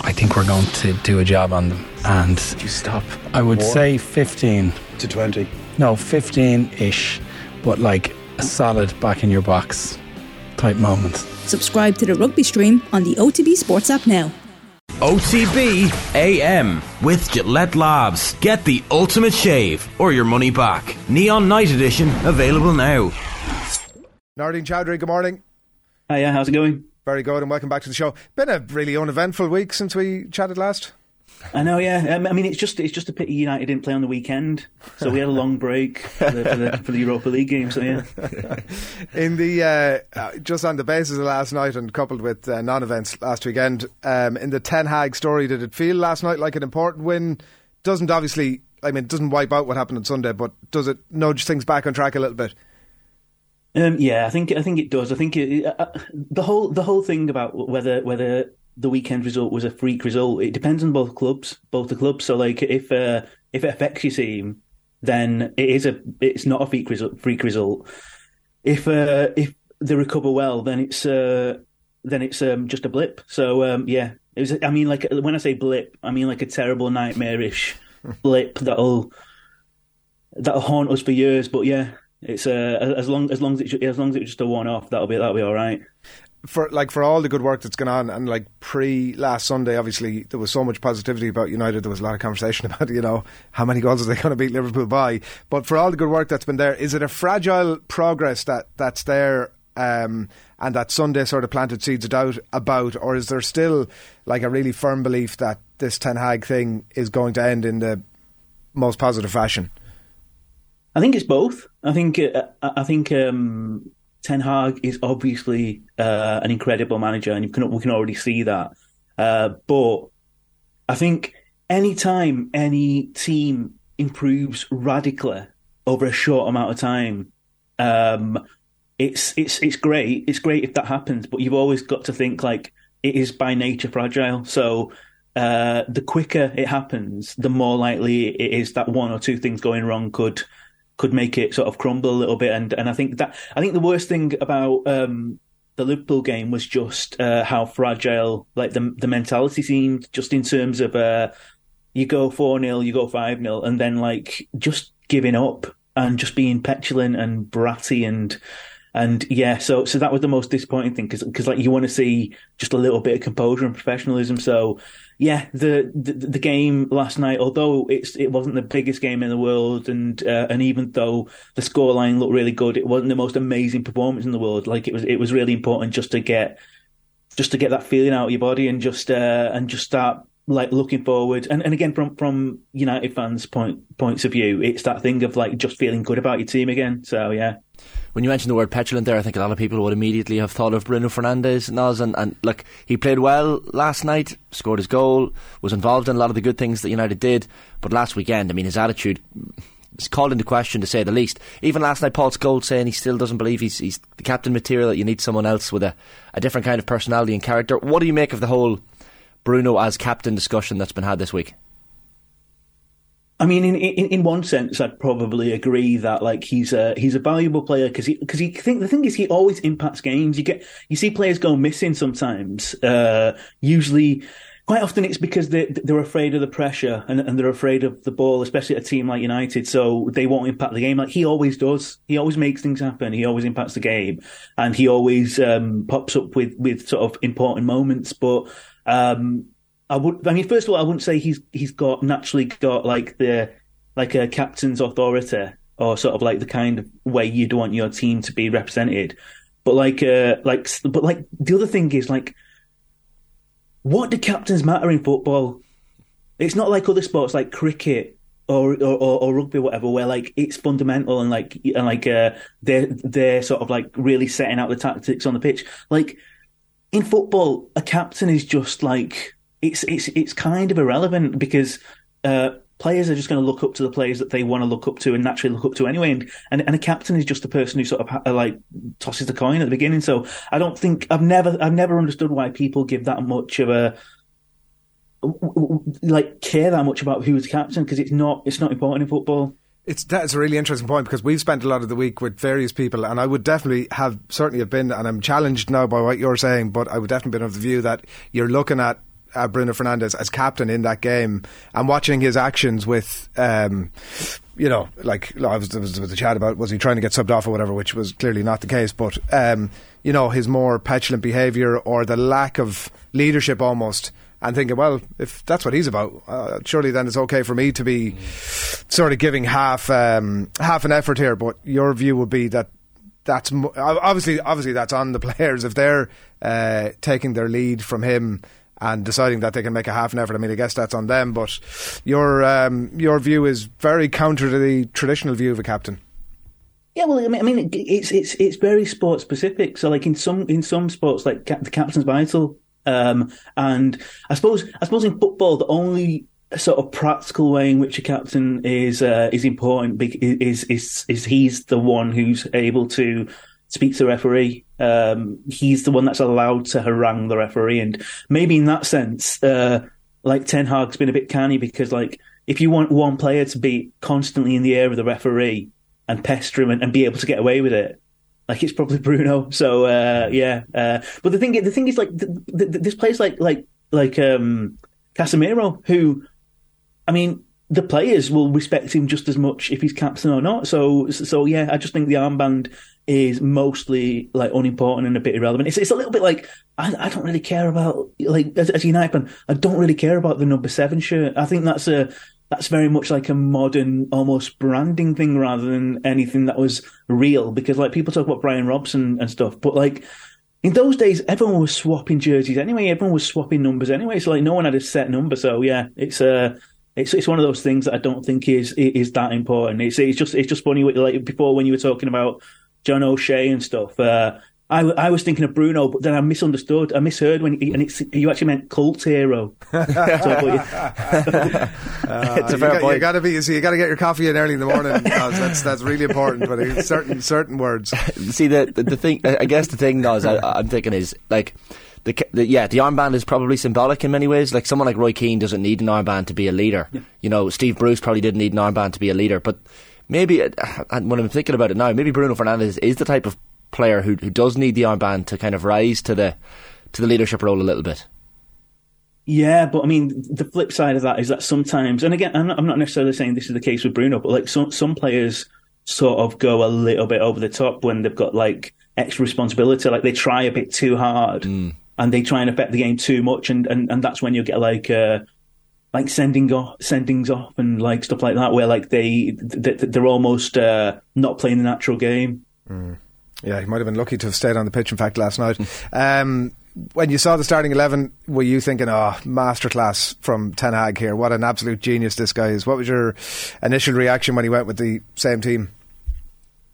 I think we're going to do a job on them. And you stop. I would say 15 to 20. No, 15 ish, but like a solid back in your box type moment. Subscribe to the rugby stream on the OTB Sports app now. OTB AM with Gillette Labs. Get the ultimate shave or your money back. Neon Night Edition available now. Nooruddean Choudry, good morning. Hiya, how's it going? Very good, and welcome back to the show. Been a really uneventful week since we chatted last. I know, yeah. Um, I mean, it's just it's just a pity United didn't play on the weekend, so we had a long break for the, for the, for the Europa League game. So yeah. In the uh, uh, just on the basis of last night and coupled with uh, non-events last weekend, um, in the Ten Hag story, did it feel last night like an important win? Doesn't obviously, I mean, it doesn't wipe out what happened on Sunday, but does it nudge things back on track a little bit? Um, yeah, I think I think it does. I think it, uh, the whole the whole thing about whether whether the weekend result was a freak result. It depends on both clubs, both the clubs. So like if uh, if it affects your team, then it is a it's not a freak result. Freak result. If uh, if they recover well, then it's uh, then it's um, just a blip. So um, yeah, it was. I mean, like when I say blip, I mean like a terrible nightmarish blip that'll that'll haunt us for years. But yeah, it's uh, as long as long as it as long as it's just a one off, that'll be that'll be all right. For like for all the good work that's gone on and like pre last Sunday obviously there was so much positivity about United there was a lot of conversation about you know how many goals are they going to beat Liverpool by? But for all the good work that's been there is it a fragile progress that that's there um, and that Sunday sort of planted seeds of doubt about or is there still like a really firm belief that this Ten Hag thing is going to end in the most positive fashion I think it's both I think uh, I think um Ten Hag is obviously uh, an incredible manager, and can, we can already see that. Uh, but I think any time any team improves radically over a short amount of time, um, it's it's it's great. It's great if that happens, but you've always got to think like it is by nature fragile. So uh, the quicker it happens, the more likely it is that one or two things going wrong could could make it sort of crumble a little bit. And and I think that I think the worst thing about um, the Liverpool game was just uh, how fragile like the the mentality seemed, just in terms of uh, you go four 0 you go five 0 and then like just giving up and just being petulant and bratty and and yeah, so so that was the most disappointing thing because because like you want to see just a little bit of composure and professionalism. So yeah, the, the, the game last night, although it's it wasn't the biggest game in the world, and uh, and even though the scoreline looked really good, it wasn't the most amazing performance in the world. Like it was it was really important just to get just to get that feeling out of your body and just uh, and just start like looking forward. And, and again from from United fans point points of view it's that thing of like just feeling good about your team again. So yeah. When you mentioned the word petulant there, I think a lot of people would immediately have thought of Bruno Fernandes, Naz, and, and look, he played well last night, scored his goal, was involved in a lot of the good things that United did, but last weekend, I mean, his attitude is called into question to say the least. Even last night, Paul Scholes saying he still doesn't believe he's, he's the captain material, that you need someone else with a, a different kind of personality and character. What do you make of the whole Bruno as captain discussion that's been had this week? I mean, in, in, in one sense, I'd probably agree that like he's a he's a valuable player because he because he think the thing is he always impacts games. You get you see players go missing sometimes. Uh, usually, quite often it's because they they're afraid of the pressure and, and they're afraid of the ball, especially at a team like United. So they won't impact the game like he always does. He always makes things happen. He always impacts the game, and he always um, pops up with with sort of important moments. But um, I would. I mean, first of all, I wouldn't say he's he's got naturally got like the like a captain's authority or sort of like the kind of way you'd want your team to be represented. But like, uh, like, but like the other thing is like, what do captains matter in football? It's not like other sports like cricket or or, or rugby, or whatever, where like it's fundamental and like and like uh, they're they're sort of like really setting out the tactics on the pitch. Like in football, a captain is just like it's it's it's kind of irrelevant because uh, players are just going to look up to the players that they want to look up to and naturally look up to anyway. And and, and a captain is just the person who sort of uh, like tosses the coin at the beginning. So I don't think I've never I've never understood why people give that much of a like care that much about who's captain because it's not it's not important in football. It's that's a really interesting point because we've spent a lot of the week with various people, and I would definitely have certainly have been, and I'm challenged now by what you're saying, but I would definitely been of the view that you're looking at uh, Bruno Fernandes as captain in that game and watching his actions with. Um, you know, like I was, there was, a chat about was he trying to get subbed off or whatever, which was clearly not the case. But um, you know, his more petulant behaviour or the lack of leadership almost and thinking, well, if that's what he's about, uh, surely then it's okay for me to be sort of giving half um, half an effort here. But your view would be that that's mo- obviously obviously that's on the players if they're uh, taking their lead from him and deciding that they can make a half an effort. I mean, I guess that's on them. But your um, your view is very counter to the traditional view of a captain. Yeah, well, I mean, I mean, it's it's it's very sport specific. So, like in some in some sports, like the captain's vital. Um, and I suppose, I suppose in football, the only sort of practical way in which a captain is uh, is important is is is he's the one who's able to speak to the referee. Um, he's the one that's allowed to harangue the referee, and maybe in that sense, uh, like Ten Hag's been a bit canny because like if you want one player to be constantly in the air of the referee and pester him and, and be able to get away with it, like it's probably Bruno. So uh, yeah, uh, but the thing the thing is like th- th- this plays like like like um, Casemiro, who I mean the players will respect him just as much if he's captain or not. So so yeah, I just think the armband is mostly like unimportant and a bit irrelevant. It's it's a little bit like I, I don't really care about like as, as United fan, I don't really care about the number seven shirt. I think that's a that's very much like a modern, almost branding thing rather than anything that was real. Because like people talk about Brian Robson and stuff, but like in those days, everyone was swapping jerseys anyway. Everyone was swapping numbers anyway. So like no one had a set number. So yeah, it's uh it's it's one of those things that I don't think is is that important. It's it's just it's just funny like before when you were talking about John O'Shea and stuff. Uh, I, I was thinking of Bruno, but then I misunderstood. I misheard when he, and it's you actually meant cult hero. uh, it's a fair you point. You got to be so you got to get your coffee in early in the morning. that's that's really important. But certain certain words. See the, the, the thing. I guess the thing though is I, am thinking is like. The, the, yeah, the armband is probably symbolic in many ways. Like someone like Roy Keane doesn't need an armband to be a leader. Yeah. You know, Steve Bruce probably didn't need an armband to be a leader. But maybe, uh, when I'm thinking about it now, maybe Bruno Fernandes is the type of player who who does need the armband to kind of rise to the to the leadership role a little bit. Yeah, but I mean, the flip side of that is that sometimes, and again, I'm not, I'm not necessarily saying this is the case with Bruno, but like some some players sort of go a little bit over the top when they've got like extra responsibility, like they try a bit too hard mm. and they try and affect the game too much, and and, and that's when you get like. Uh, like sending off, sendings off, and like stuff like that, where like they they're almost uh, not playing the natural game. Mm. Yeah, he might have been lucky to have stayed on the pitch. In fact, last night. um, when you saw the starting eleven, were you thinking, "Oh, masterclass from Ten Hag here? What an absolute genius this guy is"? What was your initial reaction when he went with the same team?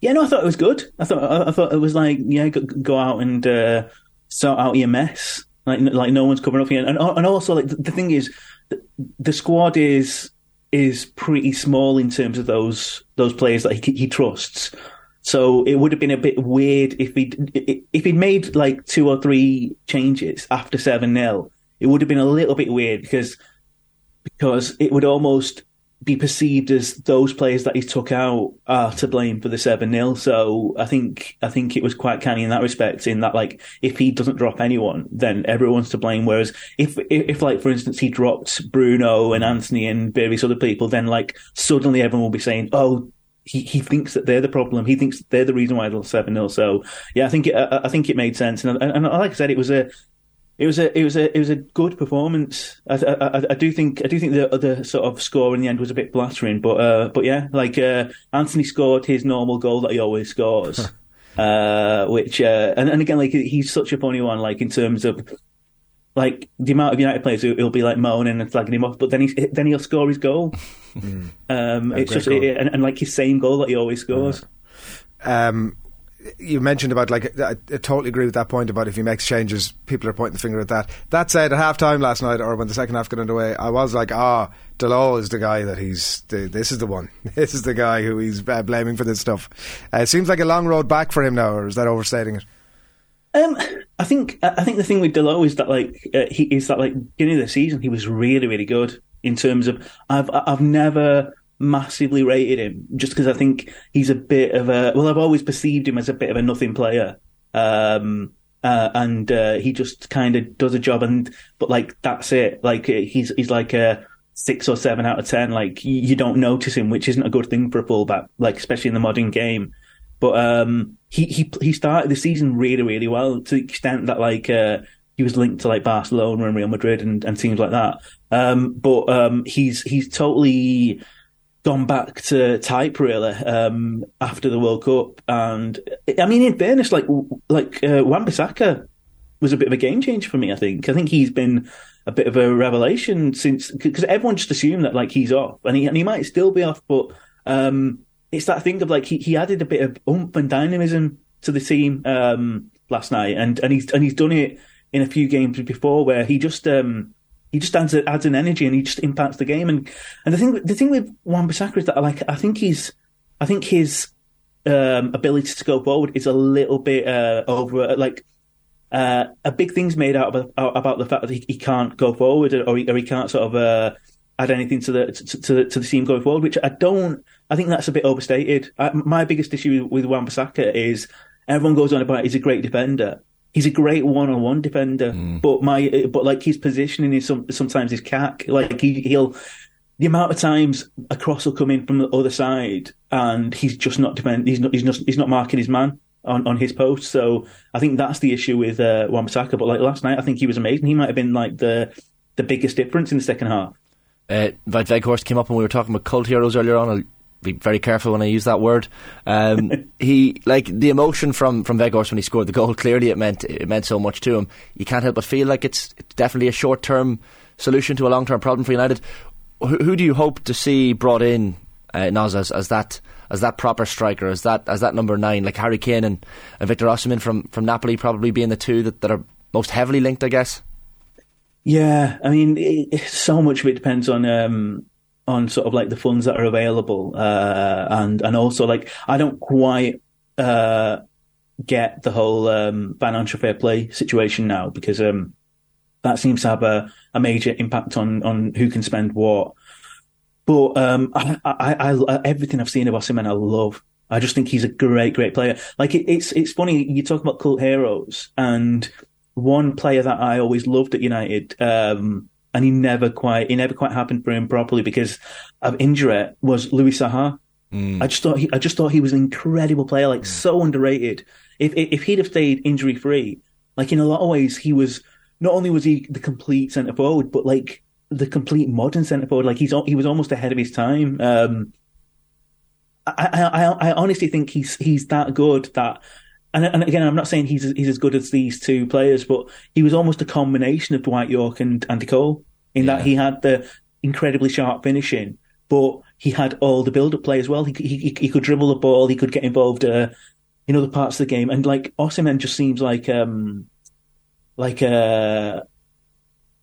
Yeah, no, I thought it was good. I thought I thought it was like, yeah, go, go out and uh, sort out your mess. Like, like no one's covering up here, and and also like the, thing is, the, the squad is is pretty small in terms of those those players that he, he trusts. So it would have been a bit weird if he if he'd made like two or three changes after seven 0 It would have been a little bit weird because because it would almost be perceived as those players that he took out are to blame for the seven 0 So I think I think it was quite canny in that respect. In that, like, if he doesn't drop anyone, then everyone's to blame. Whereas if if, like for instance he dropped Bruno and Antony and various other people, then like suddenly everyone will be saying, "Oh, he, he thinks that they're the problem. He thinks they're the reason why they're seven 0 So yeah, I think it, I, I, think it made sense, and, and, and, like I said, it was a it was a it was a it was a good performance. I, I, I do think I do think the other sort of score in the end was a bit flattering, but uh, but yeah, like uh, Antony scored his normal goal that he always scores. uh, which uh, and, and again, like he's such a funny one, like in terms of like the amount of United players who will be like moaning and flagging him off, but then he then he'll score his goal. Mm. Um, it's just it, and, and, like his same goal that he always scores. Um, you mentioned about like I, I, totally agree with that point about if he makes changes, people are pointing the finger at that. That said, at half time last night, or when the second half got underway, I was like, ah, Dalot is the guy that he's. The, this is the one. This is the guy who he's uh, blaming for this stuff. Uh, it seems like a long road back for him now, or is that overstating it? Um, I think I think the thing with Dalot is that like uh, he is that like beginning of the season he was really really good in terms of I've I've never massively rated him just because I think he's a bit of a well I've always perceived him as a bit of a nothing player. Um, uh, and uh, he just kind of does a job, and but like that's it. Like uh, he's he's like a six or seven out of ten. Like you don't notice him, which isn't a good thing for a fullback, like especially in the modern game. But um, he he he started the season really really well to the extent that like uh, he was linked to like Barcelona and Real Madrid and, and teams like that. Um, but um, he's he's totally gone back to type really um, after the World Cup. And I mean, in fairness, like like uh, Wan-Bissaka was a bit of a game changer for me. I think. I think he's been a bit of a revelation since because everyone just assumed that like he's off, and he and he might still be off, but um, it's that thing of like he, he added a bit of oomph and dynamism to the team um, last night, and and he's and he's done it in a few games before where he just um, he just adds, adds an energy and he just impacts the game. And and the thing the thing with Wan-Bissaka is that I like I think he's I think his um, ability to go forward is a little bit uh, over like. Uh, a big thing's made out of, about the fact that he, he can't go forward or he, or he can't sort of uh, add anything to the to, to, to, the team going forward, which I don't. I think that's a bit overstated. I, my biggest issue with, Wan-Bissaka is everyone goes on about he's a great defender, he's a great one-on-one defender, mm. but my but like his positioning is some, sometimes his cack. Like he he'll the amount of times a cross will come in from the other side and he's just not defend. He's not he's not he's not marking his man on, on his post. So I think that's the issue with uh, Wan-Bissaka. But like last night, I think he was amazing. He might have been like the the biggest difference in the second half. Uh, Weghorst came up and we were talking about cult heroes earlier on. Be very careful when I use that word. Um, he like the emotion from from Weghorst when he scored the goal. Clearly, it meant it meant so much to him. You can't help but feel like it's, it's definitely a short term solution to a long term problem for United. Who, who, do you hope to see brought in uh, Naz as, as that as that proper striker, as that as that number nine, like Harry Kane and, and Victor Osimhen from from Napoli, probably being the two that, that are most heavily linked, I guess. Yeah, I mean, it, so much of it depends on um, on sort of like the funds that are available, uh, and and also like I don't quite uh, get the whole um, financial fair play situation now because um, that seems to have a, a major impact on on who can spend what. But um, I, I, I, everything I've seen of Osimhen, I love. I just think he's a great, great player. Like it, it's it's funny you talk about cult heroes, and one player that I always loved at United um, and he never quite, it never quite happened for him properly because of injury was Louis Saha. Mm. I just thought he, I just thought he was an incredible player, like mm. so underrated. If, if he'd have stayed injury free, like in a lot of ways, he was not only was he the complete centre forward, but like the complete modern centre forward. Like he's he was almost ahead of his time. Um, I, I I honestly think he's he's that good that and, and again, I'm not saying he's he's as good as these two players, but he was almost a combination of Dwight Yorke and Andy Cole in yeah. that he had the incredibly sharp finishing, but he had all the build-up play as well. He he he could dribble the ball, he could get involved uh, in other parts of the game, and like Osimhen just seems like um like a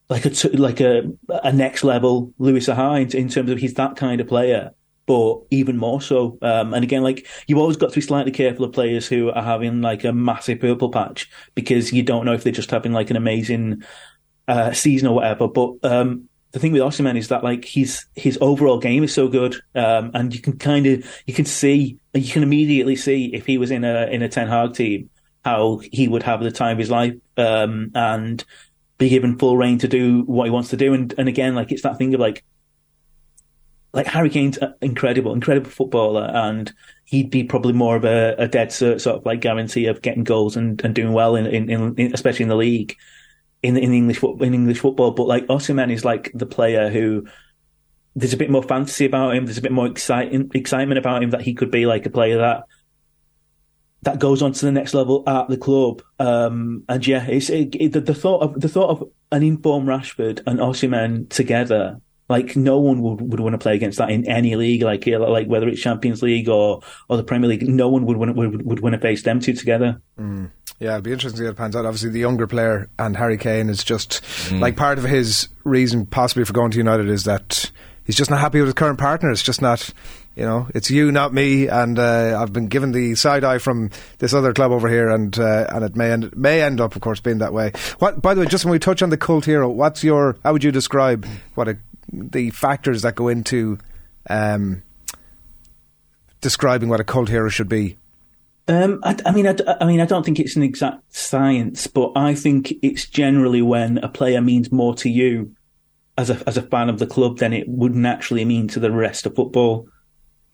like a like a a next level Louis Saha in, in terms of he's that kind of player but even more so. Um, and again, like you've always got to be slightly careful of players who are having like a massive purple patch because you don't know if they're just having like an amazing uh, season or whatever. But um, the thing with Osimhen is that like his his overall game is so good, um, and you can kind of you can see you can immediately see if he was in a in a Ten Hag team how he would have the time of his life um, and be given full rein to do what he wants to do. And and again, like it's that thing of like like Harry Kane's incredible, incredible footballer, and he'd be probably more of a, a dead cert sort of like guarantee of getting goals and, and doing well in, in, in especially in the league, in in English in English football. But like Osimhen is like the player who there's a bit more fantasy about him. There's a bit more excitement about him that he could be like a player that that goes on to the next level at the club. Um, and yeah, it's it, it, the, the, thought of the thought of an informed Rashford and Osimhen together like no one would, would want to play against that in any league, like like whether it's Champions League or, or the Premier League. No one would want would, would want to face them two together. Mm. Yeah, it'll be interesting to see how it pans out. Obviously, the younger player and Harry Kane is just mm. like part of his reason possibly for going to United is that he's just not happy with his current partner. It's just not you know, it's you, not me, and uh, I've been given the side eye from this other club over here, and uh, and it may end may end up, of course, being that way. What, by the way, just when we touch on the cult hero, what's your how would you describe what a the factors that go into um, describing what a cult hero should be? Um, I, I mean, I, I mean, I don't think it's an exact science, but I think it's generally when a player means more to you as a as a fan of the club than it would naturally mean to the rest of football.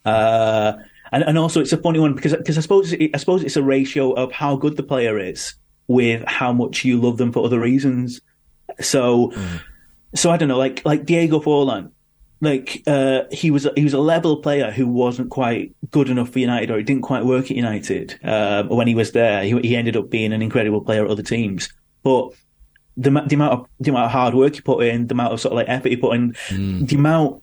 Uh, and and also it's a funny one because because I suppose it, I suppose it's a ratio of how good the player is with how much you love them for other reasons. So, mm. So I don't know, like like Diego Forlan, like uh, he was he was a level player who wasn't quite good enough for United or he didn't quite work at United uh, when he was there. He, he ended up being an incredible player at other teams, but the, the amount of the amount of hard work he put in, the amount of sort of like effort he put in, mm. the amount,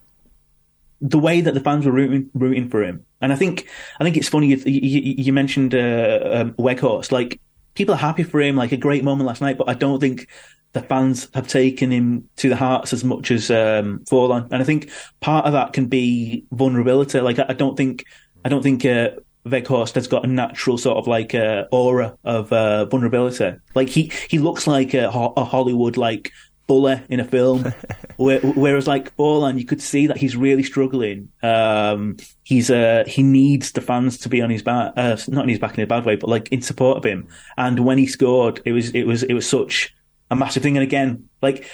the way that the fans were rooting rooting for him, and I think I think it's funny you, you, you mentioned uh, um, Weghorst. Like people are happy for him, like a great moment last night, but I don't think the fans have taken him to the hearts as much as um, Forlan, and I think part of that can be vulnerability. Like I, don't think I don't think uh, Weghorst has got a natural sort of like uh, aura of uh, vulnerability. Like he he looks like a, a Hollywood like bully in a film, whereas like Forlan, you could see that he's really struggling. Um, he's uh, he needs the fans to be on his back, uh, not on his back in a bad way, but like in support of him. And when he scored, it was it was it was such a massive thing. And again, like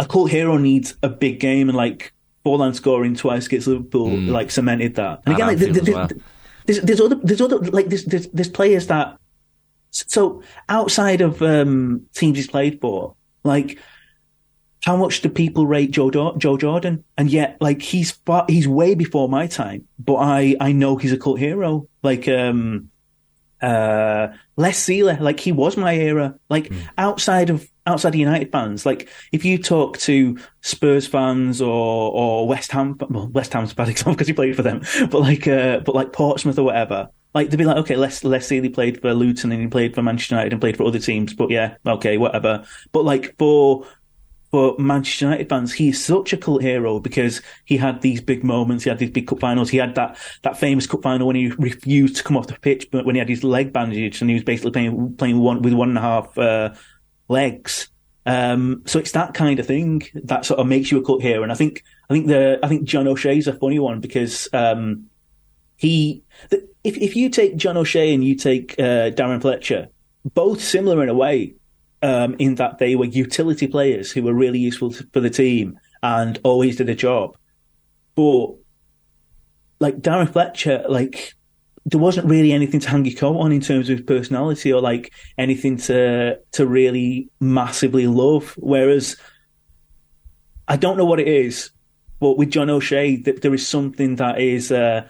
a cult hero needs a big game, and like Forlan scoring twice against Liverpool mm. like cemented that. And again, like, the, the, there's there's other there's other like there's there's, there's players that so outside of um, teams he's played for, like how much do people rate Joe Joe Jordan? And yet, like he's far, he's way before my time, but I I know he's a cult hero. Like um, uh, Les Sealey, like he was my era. Like mm. outside of outside of United fans, like if you talk to Spurs fans or or West Ham, well, West Ham's a bad example because he played for them, but like uh, but like Portsmouth or whatever, like they'd be like, okay, Les Les Sealey played for Luton and he played for Manchester United and played for other teams, but yeah, okay, whatever. But like for for Manchester United fans, he's such a cult hero because he had these big moments. He had these big cup finals. He had that, that famous cup final when he refused to come off the pitch, but when he had his leg bandaged and he was basically playing, playing one with one and a half, uh, legs. Um, so it's that kind of thing that sort of makes you a cult hero. And I think, I think the, I think John O'Shea's a funny one because, um, he, the, if, if you take John O'Shea and you take, uh, Darren Fletcher, both similar in a way, um, in that they were utility players who were really useful for the team and always did a job. But like Darren Fletcher, like there wasn't really anything to hang your coat on in terms of his personality or like anything to to really massively love. Whereas I don't know what it is, but with John O'Shea, that there is something that is uh,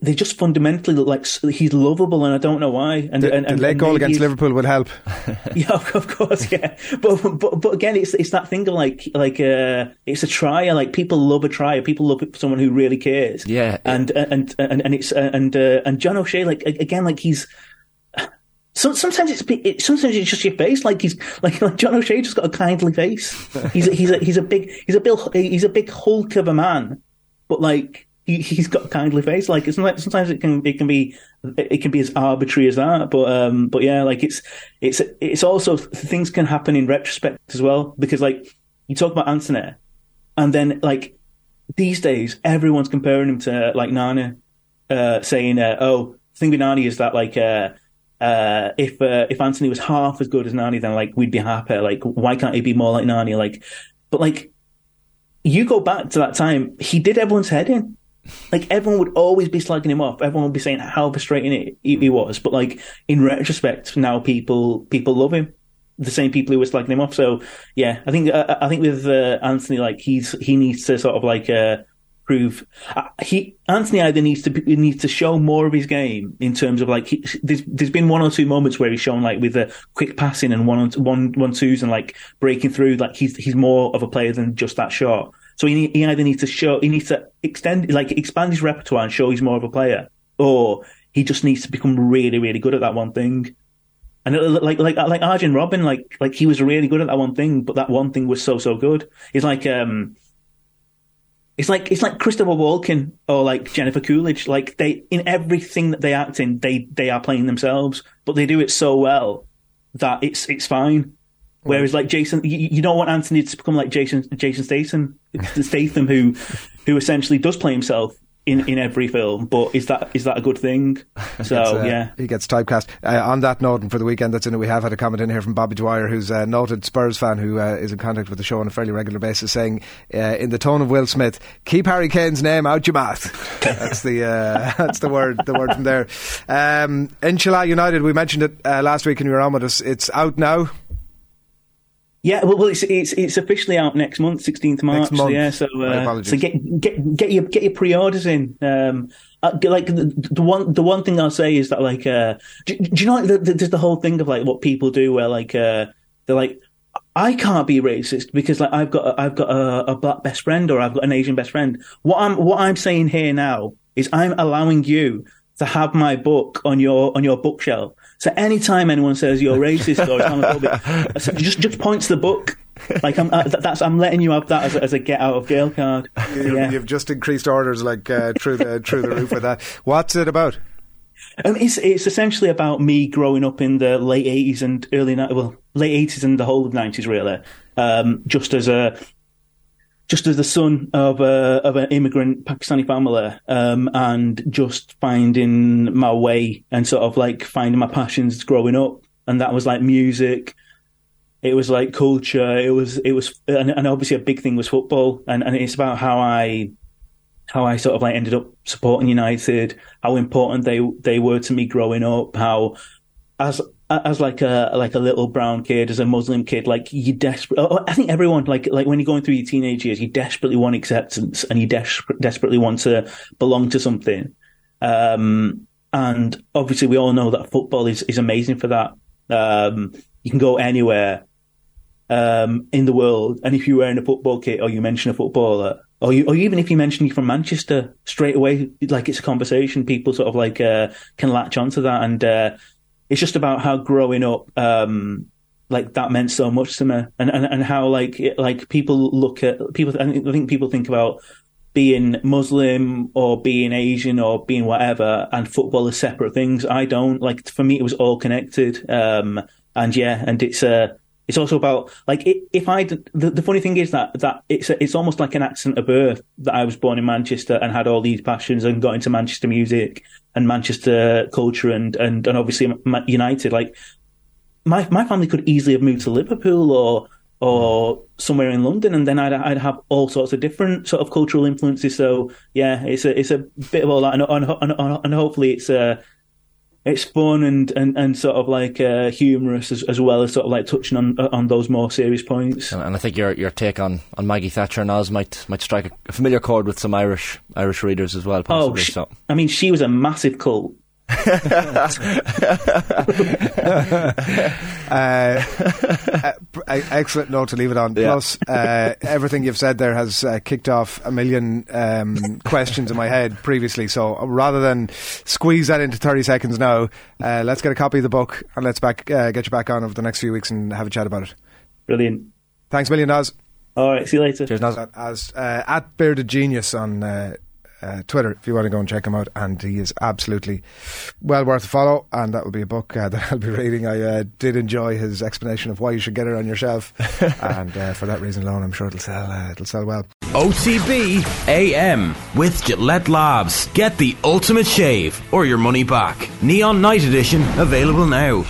they just fundamentally look like he's lovable, and I don't know why. And the, and, and, the late goal against Liverpool would help. yeah, of course, yeah. But but but again, it's it's that thing of like like uh, it's a trier. Like people love a trier. People love someone who really cares. Yeah, and and and and it's and uh, and John O'Shea, like again, like he's. So, sometimes it's it, sometimes it's just your face. Like he's like, like John O'Shea just got a kindly face. He's a, he's a he's a big he's a big he's a big hulk of a man, but like he, he's got a kindly face. Like sometimes it can it can be it can be as arbitrary as that. But um, but yeah, like it's it's it's also things can happen in retrospect as well because like you talk about Antony, and then like these days everyone's comparing him to like Nani, uh, saying uh, oh the thing with Nani is that like. Uh, uh, if uh, if Antony was half as good as Nani, then like we'd be happier. Like, why can't he be more like Nani? Like, but like, you go back to that time, he did everyone's head in like everyone would always be slagging him off. Everyone would be saying how frustrating it, he was. But like in retrospect, now people people love him. The same people who were slagging him off. So yeah, I think I, I think with uh, Antony, like he's he needs to sort of like uh, prove uh, he Antony either needs to be, needs to show more of his game in terms of like he, there's there's been one or two moments where he's shown like with the quick passing and one one one twos and like breaking through like he's he's more of a player than just that shot. So he, he either needs to show, he needs to extend, like expand his repertoire and show he's more of a player, or he just needs to become really, really good at that one thing. And it, like, like, like Arjen Robben, like, like he was really good at that one thing, but that one thing was so, so good. It's like, um, it's like, it's like Christopher Walken or like Jennifer Coolidge. Like they, in everything that they act in, they, they are playing themselves, but they do it so well that it's, it's fine. Whereas like Jason, you, you, don't want Antony to become like Jason Jason Statham, Statham who who essentially does play himself in, in every film. But is that is that a good thing? So uh, yeah, he gets typecast. Uh, on that note, and for the weekend that's in it, we have had a comment in here from Bobby Dwyer, who's a noted Spurs fan who uh, is in contact with the show on a fairly regular basis, saying, uh, in the tone of Will Smith, "Keep Harry Kane's name out your mouth." that's the uh, that's the word the word from there. Um, Inshallah United, we mentioned it uh, last week, and you were on with us. It's out now. Yeah, well, well, it's it's it's officially out next month, sixteenth March. month. Yeah, so uh, so get get get your get your pre-orders in. Um, uh, like the, the one the one thing I'll say is that like uh, do, do you know like, the, the, there's the whole thing of like what people do where like uh, they're like I can't be racist because like I've got a, I've got a, a black best friend or I've got an Asian best friend. What I'm what I'm saying here now is I'm allowing you to have my book on your on your bookshelf. So anytime anyone says you're racist or Islamophobic, so just just point to the book. Like I'm uh, that's I'm letting you have that as a, as a get out of jail card. You, Yeah. You've just increased orders like uh, through the through the roof with that. What's it about? Um, it's it's essentially about me growing up in the late eighties and early ni- well late eighties and the whole of nineties really. Um, just as a just as the son of a of an immigrant Pakistani family, um, and just finding my way and sort of like finding my passions growing up, and that was like music. It was like culture. It was it was and, and obviously a big thing was football, and and it's about how I how I sort of like ended up supporting United, how important they they were to me growing up, how as as like a like a little brown kid, as a Muslim kid, like you desperate. I think everyone like like when you're going through your teenage years, you desperately want acceptance and you des- desperately want to belong to something. Um, and obviously, we all know that football is is amazing for that. Um, you can go anywhere um, in the world, and if you're wearing a football kit or you mention a footballer, or you, or even if you mention you're from Manchester, straight away, like it's a conversation. People sort of like uh, can latch onto that, and uh, it's just about how growing up, um, like that meant so much to me, and and, and how like it, like people look at people. I think people think about being Muslim or being Asian or being whatever, and football is separate things. I don't like. For me, it was all connected. Um, and yeah, and it's uh, it's also about like if I the, the funny thing is that that it's it's almost like an accident of birth that I was born in Manchester and had all these passions and got into Manchester music and Manchester culture and and and obviously United. Like my my family could easily have moved to Liverpool or or somewhere in London, and then I'd I'd have all sorts of different sort of cultural influences. So yeah, it's a it's a bit of all that, and and, and, and hopefully it's uh it's fun and, and, and sort of like uh, humorous as, as well as sort of like touching on on those more serious points. And, and I think your your take on, on Maggie Thatcher and Oz might might strike a, familiar chord with some Irish Irish readers as well. Possibly. Oh, sh- so. I mean, she was a massive cult. Uh, uh, pr- excellent note to leave it on. Yeah. Plus, uh, everything you've said there has uh, kicked off a million um, questions in my head previously. So uh, rather than squeeze that into 30 seconds now, uh, let's get a copy of the book and let's back uh, get you back on over the next few weeks and have a chat about it. Brilliant. Thanks million, Naz. All right, see you later. Cheers, Naz. As uh, at Bearded Genius on uh, uh, Twitter, if you want to go and check him out, and he is absolutely well worth a follow. And that will be a book uh, that I'll be reading. I uh, did enjoy his explanation of why you should get it on your shelf, and uh, for that reason alone, I'm sure it'll sell. Uh, it'll sell well. OTB AM with Gillette Labs. Get the ultimate shave or your money back. Neon Night Edition available now.